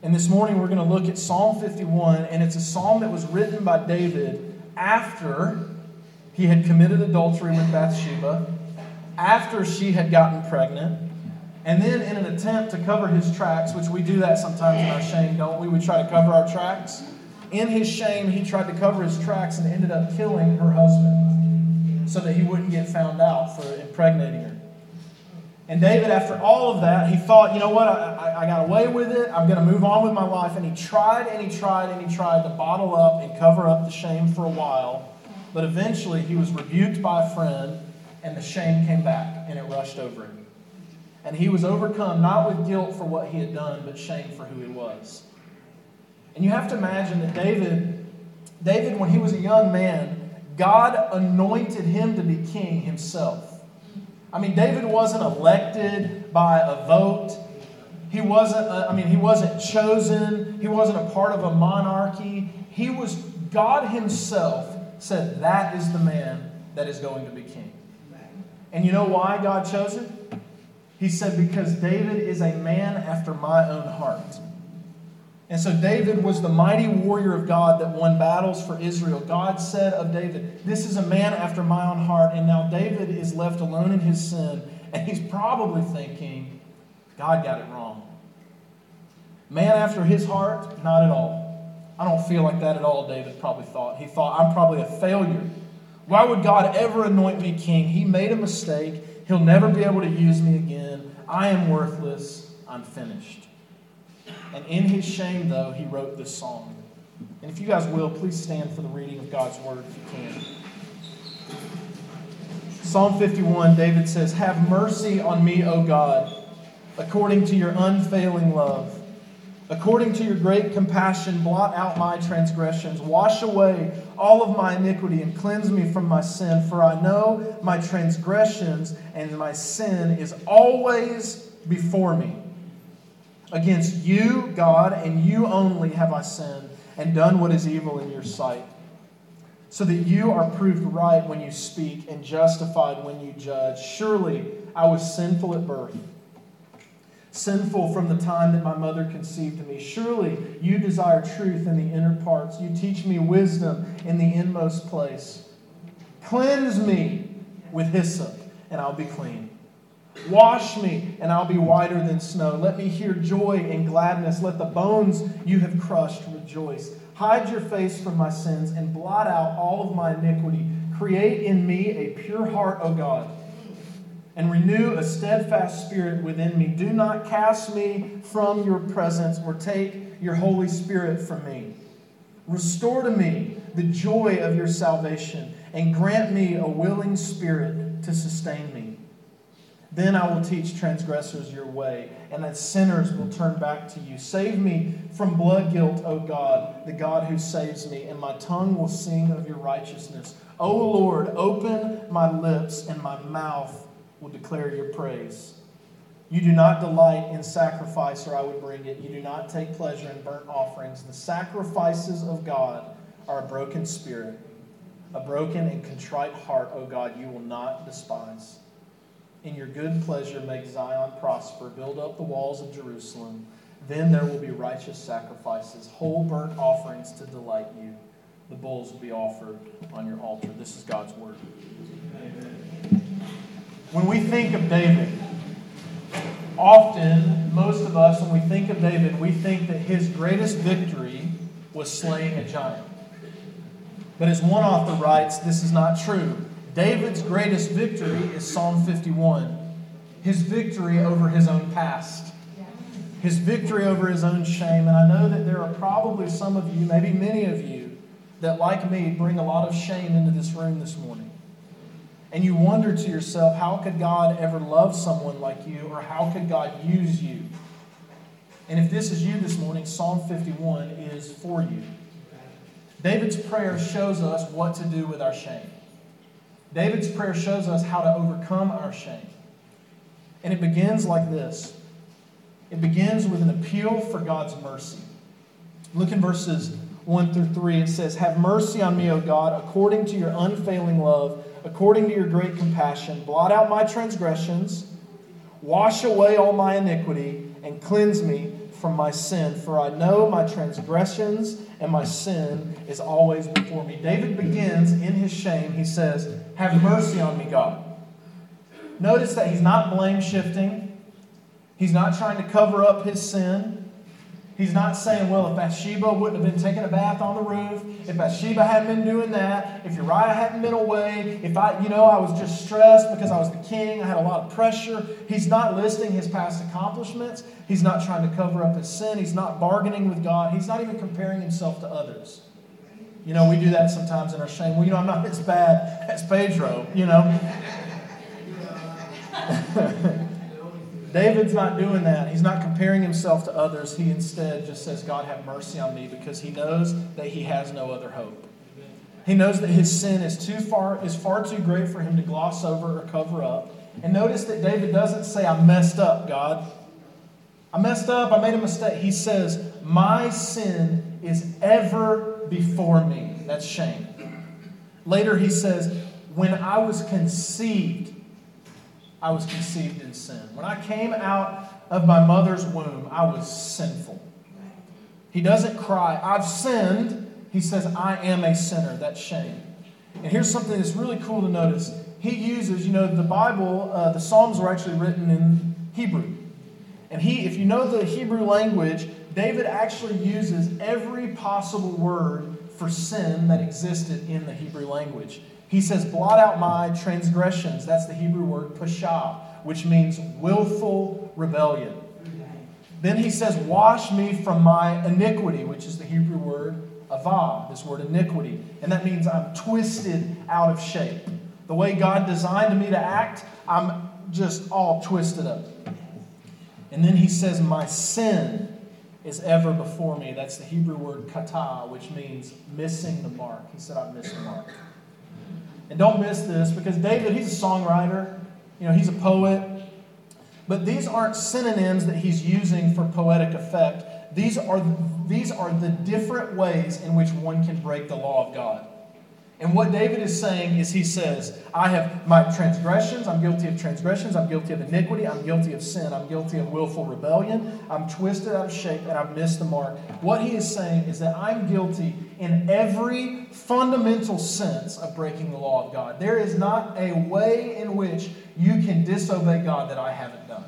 And this morning we're going to look at Psalm 51, and it's a psalm that was written by David after he had committed adultery with Bathsheba, after she had gotten pregnant, and then in an attempt to cover his tracks, which we do that sometimes in our shame, don't we? We try to cover our tracks. In his shame, he tried to cover his tracks and ended up killing her husband so that he wouldn't get found out for impregnating her. And David, after all of that, he thought, you know what, I, I, I got away with it. I'm going to move on with my life. And he tried and he tried and he tried to bottle up and cover up the shame for a while. But eventually he was rebuked by a friend and the shame came back and it rushed over him. And he was overcome not with guilt for what he had done, but shame for who he was. And you have to imagine that David, David, when he was a young man, God anointed him to be king himself. I mean, David wasn't elected by a vote. He wasn't, uh, I mean, he wasn't chosen. He wasn't a part of a monarchy. He was, God Himself said, that is the man that is going to be king. And you know why God chose him? He said, because David is a man after my own heart. And so David was the mighty warrior of God that won battles for Israel. God said of David, This is a man after my own heart. And now David is left alone in his sin. And he's probably thinking, God got it wrong. Man after his heart? Not at all. I don't feel like that at all, David probably thought. He thought, I'm probably a failure. Why would God ever anoint me king? He made a mistake. He'll never be able to use me again. I am worthless. I'm finished. And in his shame, though, he wrote this song. And if you guys will, please stand for the reading of God's word if you can. Psalm 51, David says, Have mercy on me, O God, according to your unfailing love. According to your great compassion, blot out my transgressions. Wash away all of my iniquity and cleanse me from my sin. For I know my transgressions and my sin is always before me. Against you, God, and you only have I sinned and done what is evil in your sight, so that you are proved right when you speak and justified when you judge. Surely I was sinful at birth, sinful from the time that my mother conceived me. Surely you desire truth in the inner parts. You teach me wisdom in the inmost place. Cleanse me with hyssop, and I'll be clean. Wash me, and I'll be whiter than snow. Let me hear joy and gladness. Let the bones you have crushed rejoice. Hide your face from my sins and blot out all of my iniquity. Create in me a pure heart, O God, and renew a steadfast spirit within me. Do not cast me from your presence or take your Holy Spirit from me. Restore to me the joy of your salvation and grant me a willing spirit to sustain me. Then I will teach transgressors your way, and that sinners will turn back to you. Save me from blood guilt, O God, the God who saves me, and my tongue will sing of your righteousness. O Lord, open my lips, and my mouth will declare your praise. You do not delight in sacrifice, or I would bring it. You do not take pleasure in burnt offerings. The sacrifices of God are a broken spirit, a broken and contrite heart, O God, you will not despise. In your good pleasure, make Zion prosper. Build up the walls of Jerusalem. Then there will be righteous sacrifices, whole burnt offerings to delight you. The bulls will be offered on your altar. This is God's word. When we think of David, often, most of us, when we think of David, we think that his greatest victory was slaying a giant. But as one author writes, this is not true. David's greatest victory is Psalm 51 his victory over his own past, his victory over his own shame. And I know that there are probably some of you, maybe many of you, that, like me, bring a lot of shame into this room this morning. And you wonder to yourself, how could God ever love someone like you, or how could God use you? And if this is you this morning, Psalm 51 is for you. David's prayer shows us what to do with our shame. David's prayer shows us how to overcome our shame. And it begins like this it begins with an appeal for God's mercy. Look in verses 1 through 3. It says, Have mercy on me, O God, according to your unfailing love, according to your great compassion. Blot out my transgressions, wash away all my iniquity, and cleanse me from my sin, for I know my transgressions and my sin is always before me. David begins in his shame. He says, Have mercy on me, God. Notice that he's not blame shifting, he's not trying to cover up his sin. He's not saying, well, if Bathsheba wouldn't have been taking a bath on the roof, if Bathsheba hadn't been doing that, if Uriah hadn't been away, if I, you know, I was just stressed because I was the king, I had a lot of pressure. He's not listing his past accomplishments. He's not trying to cover up his sin. He's not bargaining with God. He's not even comparing himself to others. You know, we do that sometimes in our shame. Well, you know, I'm not as bad as Pedro, you know. David's not doing that. He's not comparing himself to others. He instead just says, God, have mercy on me because he knows that he has no other hope. He knows that his sin is too far is far too great for him to gloss over or cover up. And notice that David doesn't say, I messed up, God. I messed up, I made a mistake. He says, My sin is ever before me. That's shame. Later he says, When I was conceived, I was conceived in sin. When I came out of my mother's womb, I was sinful. He doesn't cry, I've sinned. He says, I am a sinner. That's shame. And here's something that's really cool to notice. He uses, you know, the Bible, uh, the Psalms were actually written in Hebrew. And he, if you know the Hebrew language, David actually uses every possible word for sin that existed in the Hebrew language. He says, Blot out my transgressions. That's the Hebrew word pashah, which means willful rebellion. Then he says, Wash me from my iniquity, which is the Hebrew word avah, this word iniquity. And that means I'm twisted out of shape. The way God designed me to act, I'm just all twisted up. And then he says, My sin is ever before me. That's the Hebrew word kata, which means missing the mark. He said, I've missed the mark. And don't miss this because David, he's a songwriter, you know, he's a poet. But these aren't synonyms that he's using for poetic effect. These are, these are the different ways in which one can break the law of God. And what David is saying is he says, I have my transgressions, I'm guilty of transgressions, I'm guilty of iniquity, I'm guilty of sin, I'm guilty of willful rebellion, I'm twisted out of shape, and I've missed the mark. What he is saying is that I'm guilty in every fundamental sense of breaking the law of God. There is not a way in which you can disobey God that I haven't done.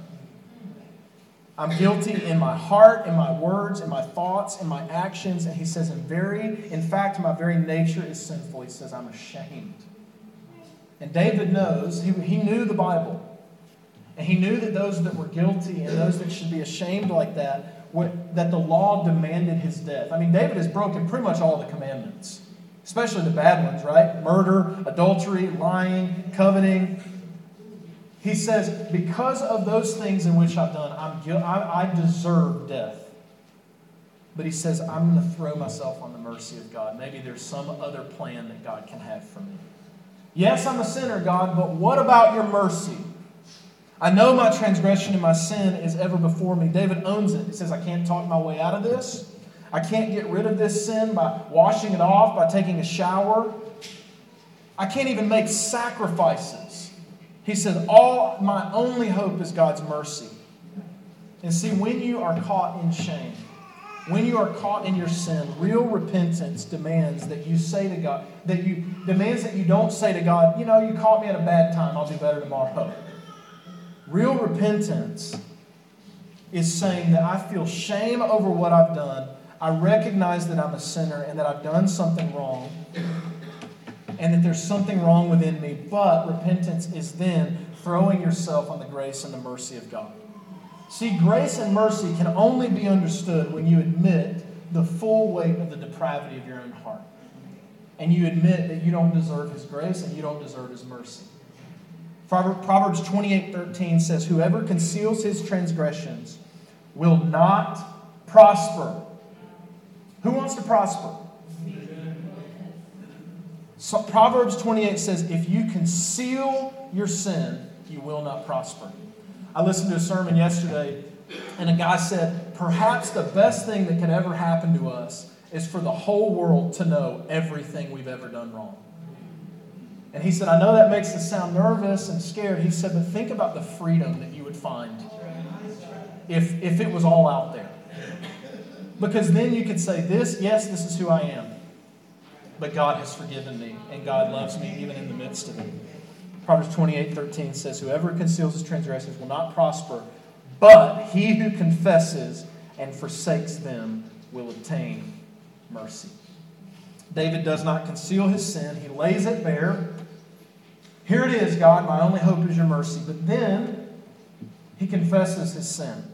I'm guilty in my heart, in my words, in my thoughts, in my actions. And he says, in very, in fact, my very nature is sinful. He says, I'm ashamed. And David knows, he, he knew the Bible. And he knew that those that were guilty and those that should be ashamed like that, were, that the law demanded his death. I mean, David has broken pretty much all the commandments, especially the bad ones, right? Murder, adultery, lying, coveting, he says, Because of those things in which I've done, I'm, I, I deserve death. But he says, I'm going to throw myself on the mercy of God. Maybe there's some other plan that God can have for me. Yes, I'm a sinner, God, but what about your mercy? I know my transgression and my sin is ever before me. David owns it. He says, I can't talk my way out of this. I can't get rid of this sin by washing it off, by taking a shower. I can't even make sacrifices he said, All my only hope is God's mercy. And see, when you are caught in shame, when you are caught in your sin, real repentance demands that you say to God, that you demands that you don't say to God, you know, you caught me at a bad time, I'll do better tomorrow. Real repentance is saying that I feel shame over what I've done. I recognize that I'm a sinner and that I've done something wrong and that there's something wrong within me. But repentance is then throwing yourself on the grace and the mercy of God. See, grace and mercy can only be understood when you admit the full weight of the depravity of your own heart. And you admit that you don't deserve His grace and you don't deserve His mercy. Proverbs 28 13 says, Whoever conceals his transgressions will not prosper. Who wants to prosper? So Proverbs 28 says, If you conceal your sin, you will not prosper. I listened to a sermon yesterday, and a guy said, Perhaps the best thing that could ever happen to us is for the whole world to know everything we've ever done wrong. And he said, I know that makes us sound nervous and scared. He said, but think about the freedom that you would find if, if it was all out there. Because then you could say, This, yes, this is who I am. But God has forgiven me, and God loves me even in the midst of it. Proverbs 28 13 says, Whoever conceals his transgressions will not prosper, but he who confesses and forsakes them will obtain mercy. David does not conceal his sin, he lays it bare. Here it is, God, my only hope is your mercy. But then he confesses his sin.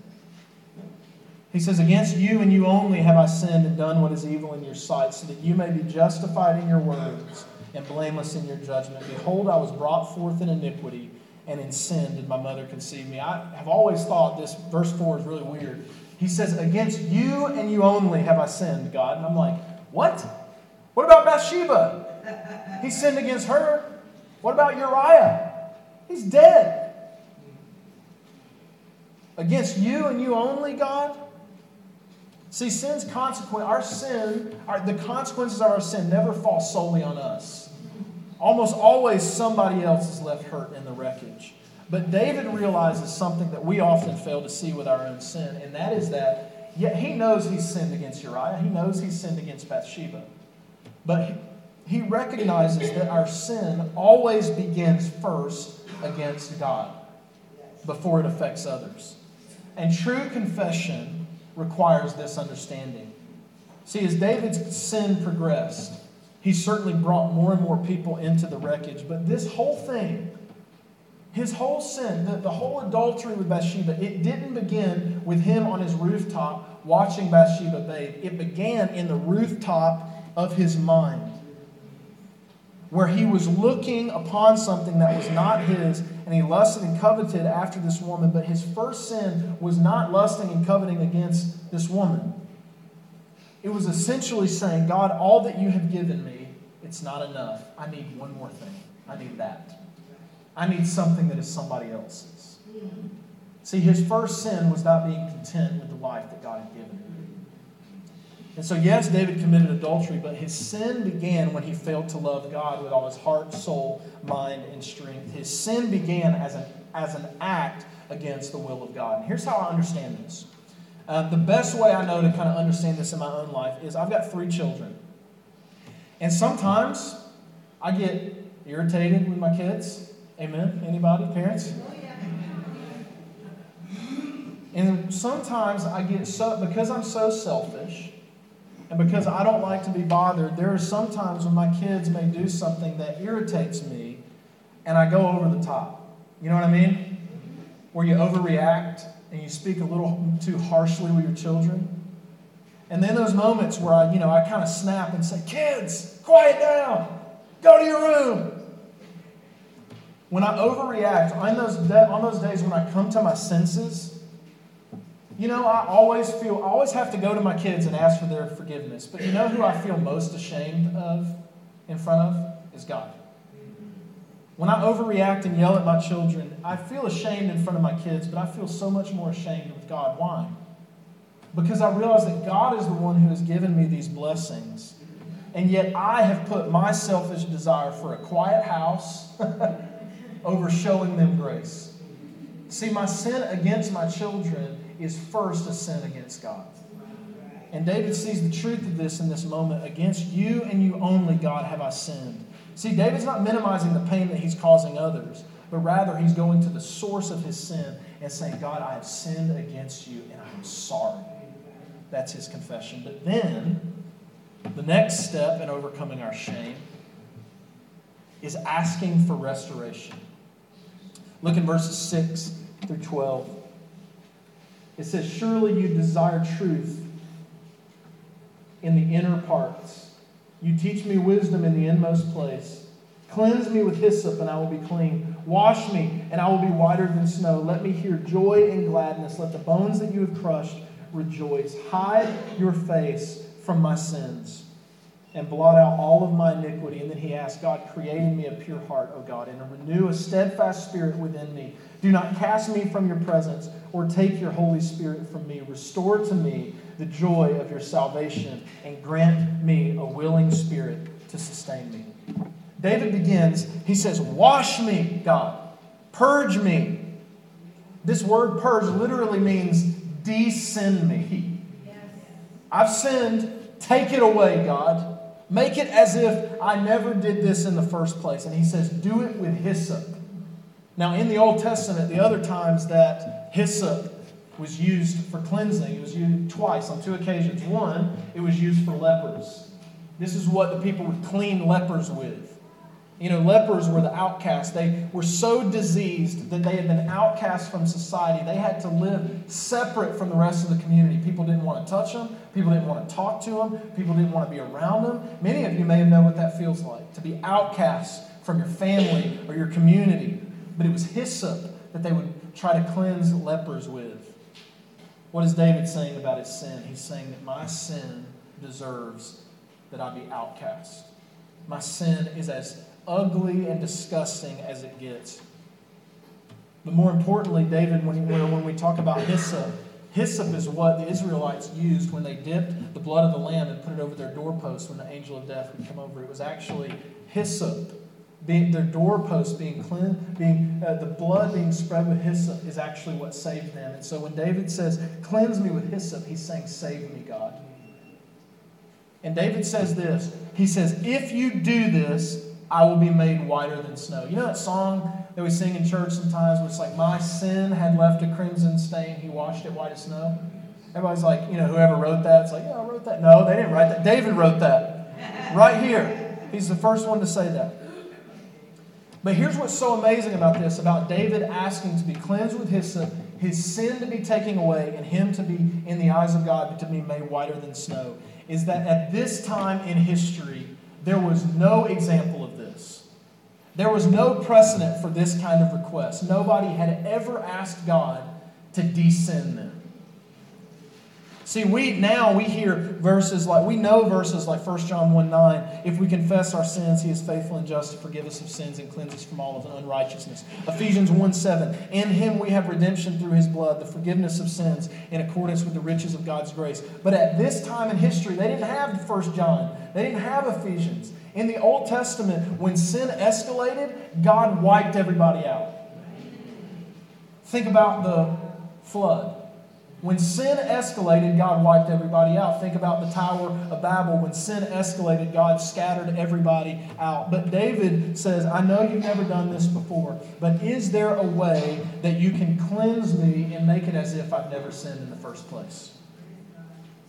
He says, Against you and you only have I sinned and done what is evil in your sight, so that you may be justified in your words and blameless in your judgment. Behold, I was brought forth in iniquity, and in sin did my mother conceive me. I have always thought this verse 4 is really weird. He says, Against you and you only have I sinned, God. And I'm like, What? What about Bathsheba? He sinned against her. What about Uriah? He's dead. Against you and you only, God? See, sin's consequence, our sin, our, the consequences of our sin never fall solely on us. Almost always somebody else is left hurt in the wreckage. But David realizes something that we often fail to see with our own sin, and that is that yet he knows he's sinned against Uriah, he knows he's sinned against Bathsheba. But he recognizes that our sin always begins first against God before it affects others. And true confession requires this understanding. See, as David's sin progressed, he certainly brought more and more people into the wreckage. But this whole thing, his whole sin, the, the whole adultery with Bathsheba, it didn't begin with him on his rooftop watching Bathsheba bathe. It began in the rooftop of his mind, where he was looking upon something that was not his, and he lusted and coveted after this woman. But his first sin was not lusting and coveting against this woman. It was essentially saying, God, all that you have given me, it's not enough. I need one more thing. I need that. I need something that is somebody else's. See, his first sin was not being content with the life that God had given him. And so, yes, David committed adultery, but his sin began when he failed to love God with all his heart, soul, mind, and strength. His sin began as an, as an act against the will of God. And here's how I understand this. Uh, the best way I know to kind of understand this in my own life is I've got three children. And sometimes I get irritated with my kids. Amen? Anybody? Parents? And sometimes I get so, because I'm so selfish, and because I don't like to be bothered, there are some times when my kids may do something that irritates me and I go over the top. You know what I mean? Where you overreact and you speak a little too harshly with your children. And then those moments where I, you know, I kind of snap and say, "Kids, quiet down. Go to your room." When I overreact on those, on those days when I come to my senses, you know, I always feel, I always have to go to my kids and ask for their forgiveness. But you know who I feel most ashamed of in front of? Is God. When I overreact and yell at my children, I feel ashamed in front of my kids, but I feel so much more ashamed with God. Why? Because I realize that God is the one who has given me these blessings. And yet I have put my selfish desire for a quiet house over showing them grace. See, my sin against my children is first a sin against God. And David sees the truth of this in this moment. Against you and you only, God, have I sinned. See, David's not minimizing the pain that he's causing others, but rather he's going to the source of his sin and saying, God, I have sinned against you and I am sorry. That's his confession. But then, the next step in overcoming our shame is asking for restoration. Look in verses 6 through 12. It says, Surely you desire truth in the inner parts. You teach me wisdom in the inmost place. Cleanse me with hyssop, and I will be clean. Wash me, and I will be whiter than snow. Let me hear joy and gladness. Let the bones that you have crushed rejoice. Hide your face from my sins and blot out all of my iniquity. And then he asked, God, create in me a pure heart, O God, and renew a steadfast spirit within me. Do not cast me from your presence or take your Holy Spirit from me. Restore to me the joy of your salvation and grant me a willing spirit to sustain me. David begins, he says, Wash me, God. Purge me. This word purge literally means descend me. I've sinned. Take it away, God. Make it as if I never did this in the first place. And he says, Do it with hyssop. Now, in the Old Testament, the other times that hyssop was used for cleansing, it was used twice on two occasions. One, it was used for lepers. This is what the people would clean lepers with. You know, lepers were the outcasts. They were so diseased that they had been outcast from society. They had to live separate from the rest of the community. People didn't want to touch them. People didn't want to talk to them. People didn't want to be around them. Many of you may know what that feels like to be outcast from your family or your community. But it was hyssop that they would try to cleanse lepers with. What is David saying about his sin? He's saying that my sin deserves that I be outcast. My sin is as ugly and disgusting as it gets. But more importantly, David, when, when we talk about hyssop, hyssop is what the Israelites used when they dipped the blood of the lamb and put it over their doorpost when the angel of death would come over. It was actually hyssop. Being, their doorpost being cleansed, being uh, the blood being spread with hyssop is actually what saved them. And so when David says, "Cleanse me with hyssop," he's saying, "Save me, God." And David says this. He says, "If you do this, I will be made whiter than snow. You know that song that we sing in church sometimes where it's like, My sin had left a crimson stain, he washed it white as snow? Everybody's like, you know, whoever wrote that, it's like, yeah, I wrote that. No, they didn't write that. David wrote that. Right here. He's the first one to say that. But here's what's so amazing about this about David asking to be cleansed with his sin, his sin to be taken away, and him to be, in the eyes of God, to be made whiter than snow, is that at this time in history, there was no example of. There was no precedent for this kind of request. Nobody had ever asked God to descend them. See, we now we hear verses like we know verses like 1 John 1 9. If we confess our sins, he is faithful and just to forgive us of sins and cleanse us from all of unrighteousness. Ephesians 1 7. In him we have redemption through his blood, the forgiveness of sins, in accordance with the riches of God's grace. But at this time in history, they didn't have 1 John, they didn't have Ephesians. In the Old Testament, when sin escalated, God wiped everybody out. Think about the flood. When sin escalated, God wiped everybody out. Think about the Tower of Babel. When sin escalated, God scattered everybody out. But David says, I know you've never done this before, but is there a way that you can cleanse me and make it as if I've never sinned in the first place?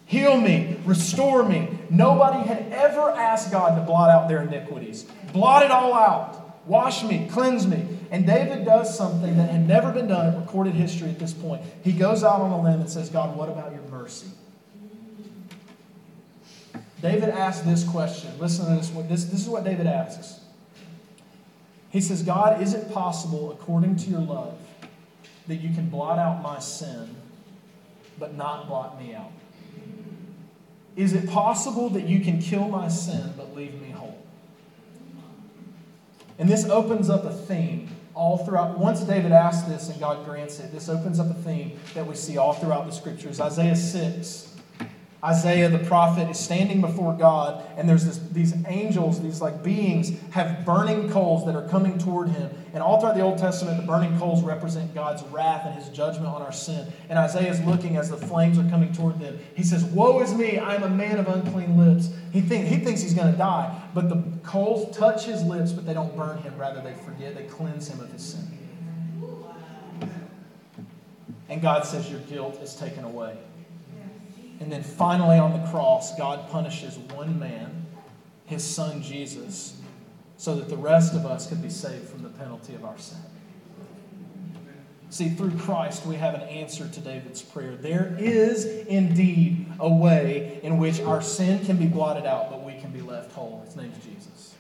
Heal me, restore me. Nobody had ever asked God to blot out their iniquities. Blot it all out. Wash me, cleanse me. And David does something that had never been done in recorded history at this point. He goes out on a limb and says, God, what about your mercy? David asks this question. Listen to this. This, this is what David asks. He says, God, is it possible, according to your love, that you can blot out my sin, but not blot me out? Is it possible that you can kill my sin, but leave me whole? And this opens up a theme all throughout. Once David asks this and God grants it, this opens up a theme that we see all throughout the scriptures. Isaiah 6. Isaiah the prophet is standing before God, and there's this, these angels, these like beings, have burning coals that are coming toward him. And all throughout the Old Testament, the burning coals represent God's wrath and his judgment on our sin. And Isaiah is looking as the flames are coming toward them. He says, Woe is me, I am a man of unclean lips. He, think, he thinks he's going to die, but the coals touch his lips, but they don't burn him. Rather, they forget, they cleanse him of his sin. And God says, Your guilt is taken away. And then finally on the cross, God punishes one man, his son Jesus, so that the rest of us could be saved from the penalty of our sin. See, through Christ, we have an answer to David's prayer. There is indeed a way in which our sin can be blotted out, but we can be left whole. His name is Jesus.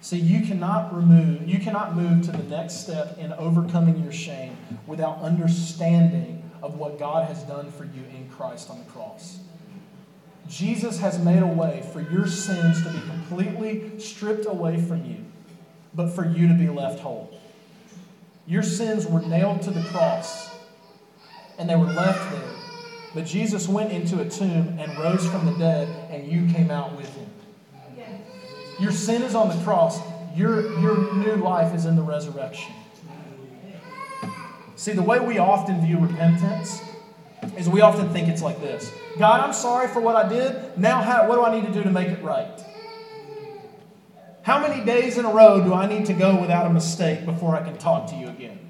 See, you cannot remove, you cannot move to the next step in overcoming your shame without understanding of what God has done for you in Christ on the cross. Jesus has made a way for your sins to be completely stripped away from you, but for you to be left whole. Your sins were nailed to the cross, and they were left there. But Jesus went into a tomb and rose from the dead, and you came out with him. Your sin is on the cross. Your, your new life is in the resurrection. See, the way we often view repentance is we often think it's like this God, I'm sorry for what I did. Now, how, what do I need to do to make it right? How many days in a row do I need to go without a mistake before I can talk to you again?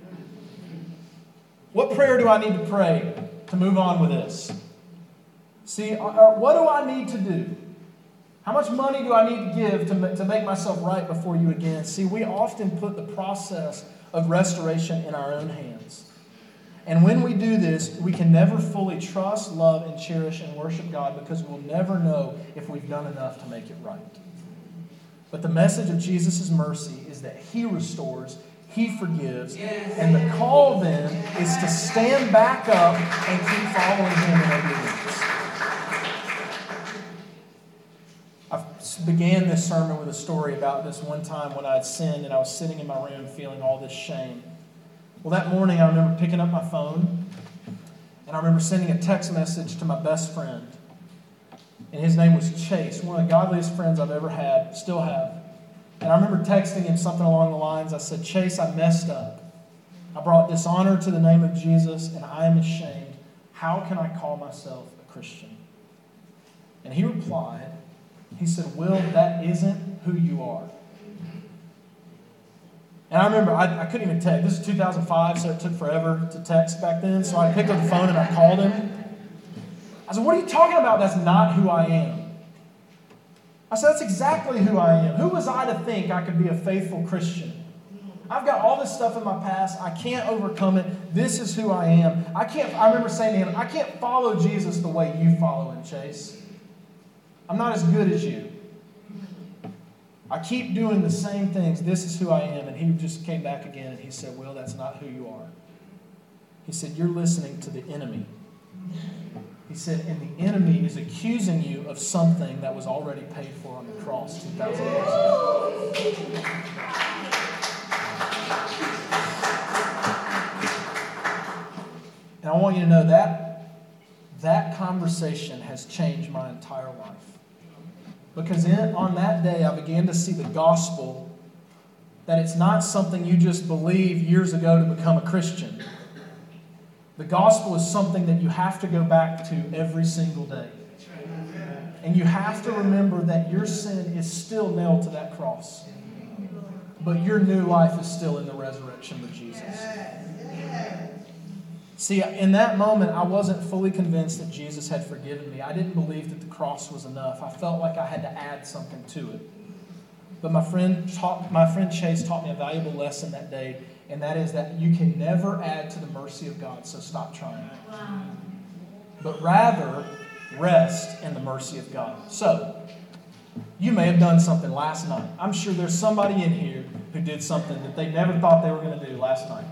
What prayer do I need to pray to move on with this? See, uh, uh, what do I need to do? How much money do I need to give to, to make myself right before you again? See, we often put the process of restoration in our own hands. And when we do this, we can never fully trust, love, and cherish and worship God because we'll never know if we've done enough to make it right. But the message of Jesus' mercy is that He restores, He forgives, and the call then is to stand back up and keep following Him in obedience. I began this sermon with a story about this one time when I had sinned and I was sitting in my room feeling all this shame. Well, that morning I remember picking up my phone and I remember sending a text message to my best friend. And his name was Chase, one of the godliest friends I've ever had, still have. And I remember texting him something along the lines I said, Chase, I messed up. I brought dishonor to the name of Jesus and I am ashamed. How can I call myself a Christian? And he replied, he said, Will, that isn't who you are. And I remember I, I couldn't even text. This is 2005, so it took forever to text back then. So I picked up the phone and I called him. I said, What are you talking about? That's not who I am. I said, That's exactly who I am. Who was I to think I could be a faithful Christian? I've got all this stuff in my past. I can't overcome it. This is who I am. I can't, I remember saying to him, I can't follow Jesus the way you follow him, Chase. I'm not as good as you. I keep doing the same things. This is who I am. And he just came back again and he said, Well, that's not who you are. He said, You're listening to the enemy. He said, And the enemy is accusing you of something that was already paid for on the cross 2,000 years ago. And I want you to know that that conversation has changed my entire life. Because in, on that day, I began to see the gospel that it's not something you just believe years ago to become a Christian. The gospel is something that you have to go back to every single day. And you have to remember that your sin is still nailed to that cross. But your new life is still in the resurrection with Jesus. See, in that moment, I wasn't fully convinced that Jesus had forgiven me. I didn't believe that the cross was enough. I felt like I had to add something to it. But my friend, taught, my friend Chase taught me a valuable lesson that day, and that is that you can never add to the mercy of God, so stop trying. But rather, rest in the mercy of God. So, you may have done something last night. I'm sure there's somebody in here who did something that they never thought they were going to do last night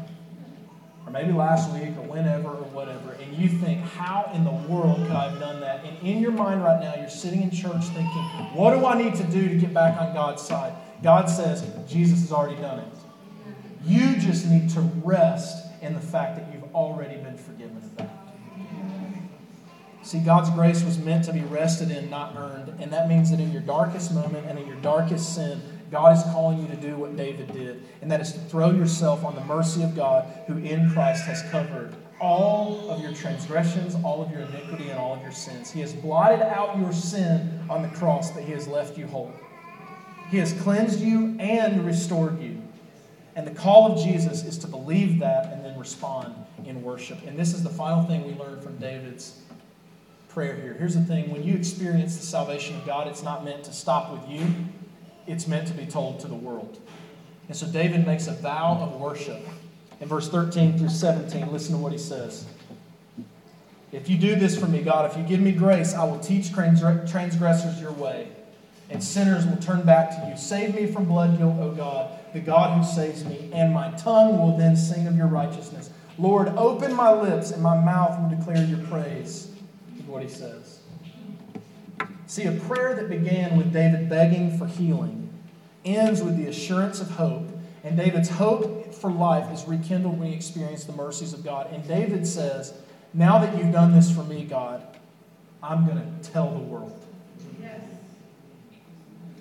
or maybe last week or whenever or whatever, and you think, how in the world could I have done that? And in your mind right now, you're sitting in church thinking, what do I need to do to get back on God's side? God says, Jesus has already done it. You just need to rest in the fact that you've already been forgiven of that. See, God's grace was meant to be rested in, not earned. And that means that in your darkest moment and in your darkest sin, God is calling you to do what David did, and that is to throw yourself on the mercy of God, who in Christ has covered all of your transgressions, all of your iniquity, and all of your sins. He has blotted out your sin on the cross, but He has left you whole. He has cleansed you and restored you. And the call of Jesus is to believe that and then respond in worship. And this is the final thing we learn from David's prayer here. Here's the thing when you experience the salvation of God, it's not meant to stop with you, it's meant to be told to the world. And so David makes a vow of worship. In verse 13 through 17, listen to what he says. If you do this for me, God, if you give me grace, I will teach transgressors your way, and sinners will turn back to you. Save me from blood guilt, O God, the God who saves me, and my tongue will then sing of your righteousness. Lord, open my lips, and my mouth will declare your praise. Is what he says. See, a prayer that began with David begging for healing ends with the assurance of hope. And David's hope for life is rekindled when he experiences the mercies of God. And David says, Now that you've done this for me, God, I'm going to tell the world.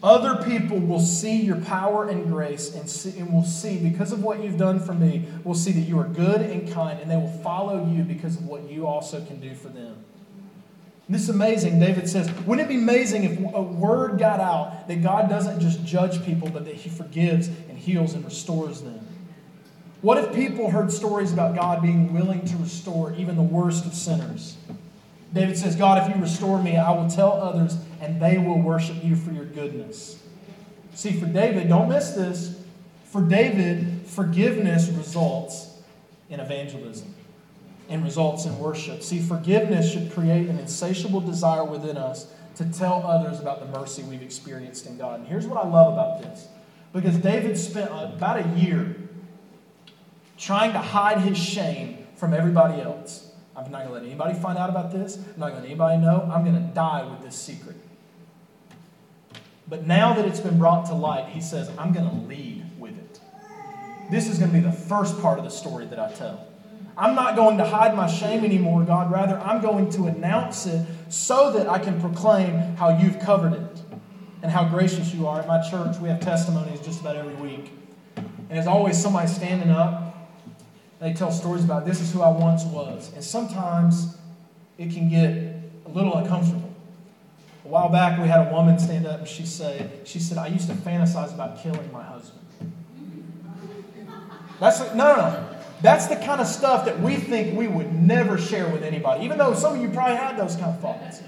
Other people will see your power and grace and, see, and will see, because of what you've done for me, will see that you are good and kind, and they will follow you because of what you also can do for them. This is amazing. David says, Wouldn't it be amazing if a word got out that God doesn't just judge people, but that He forgives and heals and restores them? What if people heard stories about God being willing to restore even the worst of sinners? David says, God, if you restore me, I will tell others, and they will worship you for your goodness. See, for David, don't miss this. For David, forgiveness results in evangelism and results in worship. See, forgiveness should create an insatiable desire within us to tell others about the mercy we've experienced in God. And here's what I love about this because David spent about a year trying to hide his shame from everybody else. I'm not going to let anybody find out about this. I'm not going to let anybody know. I'm going to die with this secret. But now that it's been brought to light, he says, I'm going to lead with it. This is going to be the first part of the story that I tell. I'm not going to hide my shame anymore, God. Rather, I'm going to announce it so that I can proclaim how you've covered it and how gracious you are. At my church, we have testimonies just about every week. And there's always somebody standing up they tell stories about this is who I once was. And sometimes it can get a little uncomfortable. A while back, we had a woman stand up and she said, she said, I used to fantasize about killing my husband. That's no, no, no. That's the kind of stuff that we think we would never share with anybody, even though some of you probably had those kind of thoughts.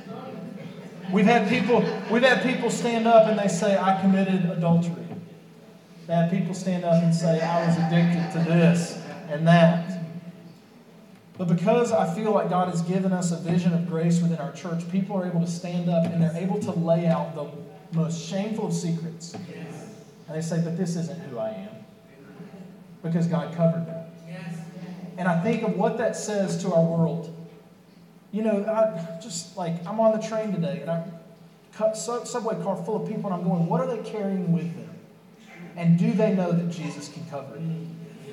We've had people, we've had people stand up and they say, I committed adultery. They had people stand up and say, I was addicted to this and that. But because I feel like God has given us a vision of grace within our church, people are able to stand up and they're able to lay out the most shameful of secrets. And they say, But this isn't who I am. Because God covered that. And I think of what that says to our world. You know, I just like, I'm on the train today and I cut subway car full of people and I'm going, what are they carrying with them? And do they know that Jesus can cover it?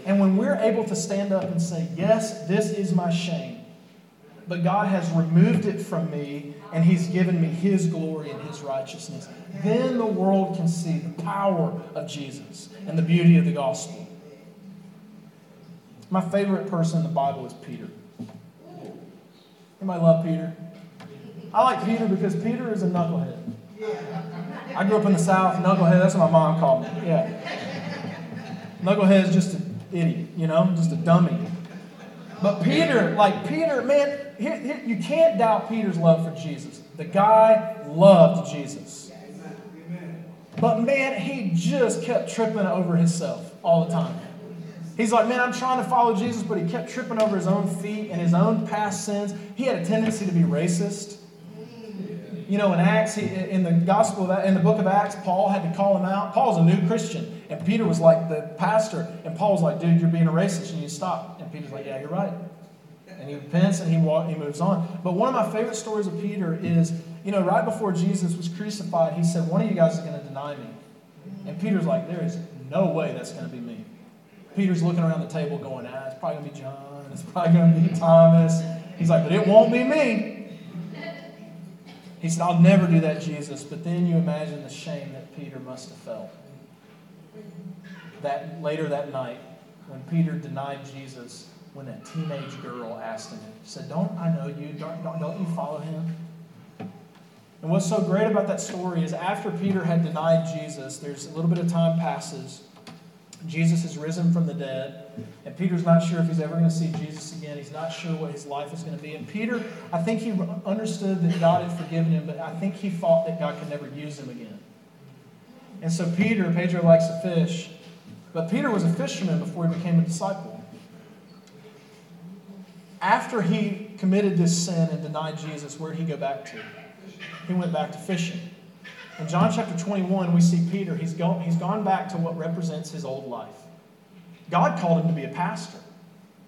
And when we're able to stand up and say, Yes, this is my shame, but God has removed it from me and He's given me His glory and His righteousness, then the world can see the power of Jesus and the beauty of the gospel. My favorite person in the Bible is Peter. Anybody love Peter? I like Peter because Peter is a knucklehead. I grew up in the South, knucklehead, that's what my mom called me. Yeah. Knucklehead is just an idiot, you know, just a dummy. But Peter, like Peter, man, here, here, you can't doubt Peter's love for Jesus. The guy loved Jesus. But man, he just kept tripping over himself all the time. He's like, man, I'm trying to follow Jesus, but he kept tripping over his own feet and his own past sins. He had a tendency to be racist. You know, in Acts, he, in the gospel, of, in the book of Acts, Paul had to call him out. Paul's a new Christian. And Peter was like the pastor, and Paul was like, dude, you're being a racist, and you stop. And Peter's like, yeah, you're right. And he repents and he, walk, he moves on. But one of my favorite stories of Peter is, you know, right before Jesus was crucified, he said, one of you guys is going to deny me. And Peter's like, there is no way that's going to be me. Peter's looking around the table going, ah, it's probably going to be John. It's probably going to be Thomas. He's like, but it won't be me. He said, I'll never do that, Jesus. But then you imagine the shame that Peter must have felt that later that night when Peter denied Jesus when a teenage girl asked him, said, Don't I know you? Don't, don't, don't you follow him? And what's so great about that story is after Peter had denied Jesus, there's a little bit of time passes. Jesus has risen from the dead, and Peter's not sure if he's ever going to see Jesus again. He's not sure what his life is going to be. And Peter, I think he understood that God had forgiven him, but I think he thought that God could never use him again. And so Peter, Pedro likes to fish, but Peter was a fisherman before he became a disciple. After he committed this sin and denied Jesus, where did he go back to? He went back to fishing. In John chapter 21, we see Peter. He's gone, he's gone back to what represents his old life. God called him to be a pastor,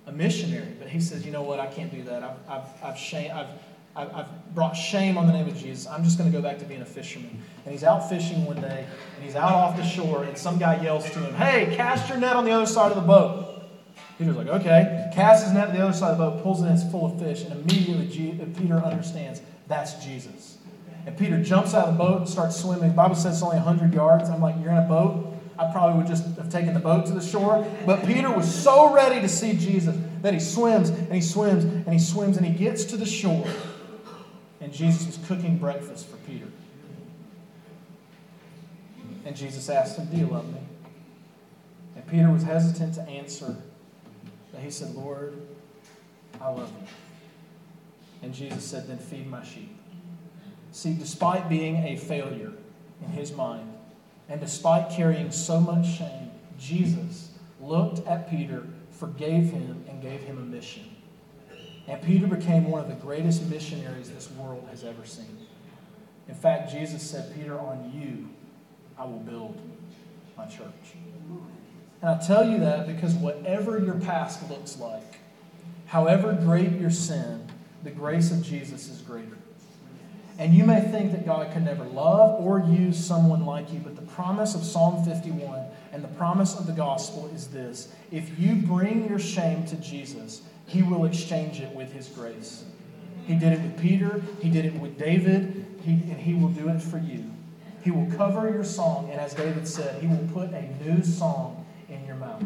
a missionary, but he says, you know what, I can't do that. I've, I've, I've, shame, I've, I've brought shame on the name of Jesus. I'm just going to go back to being a fisherman. And he's out fishing one day, and he's out off the shore, and some guy yells to him, Hey, cast your net on the other side of the boat. Peter's like, Okay. Casts his net on the other side of the boat, pulls it in, it's full of fish, and immediately Peter understands that's Jesus. And Peter jumps out of the boat and starts swimming. The Bible says it's only 100 yards. I'm like, You're in a boat? I probably would just have taken the boat to the shore. But Peter was so ready to see Jesus that he swims and he swims and he swims and he gets to the shore. And Jesus is cooking breakfast for Peter. And Jesus asked him, Do you love me? And Peter was hesitant to answer. But he said, Lord, I love you. And Jesus said, Then feed my sheep. See, despite being a failure in his mind, and despite carrying so much shame, Jesus looked at Peter, forgave him, and gave him a mission. And Peter became one of the greatest missionaries this world has ever seen. In fact, Jesus said, Peter, on you I will build my church. And I tell you that because whatever your past looks like, however great your sin, the grace of Jesus is greater. And you may think that God can never love or use someone like you, but the promise of Psalm 51 and the promise of the gospel is this if you bring your shame to Jesus, he will exchange it with his grace. He did it with Peter, he did it with David, he, and he will do it for you. He will cover your song, and as David said, he will put a new song in your mouth.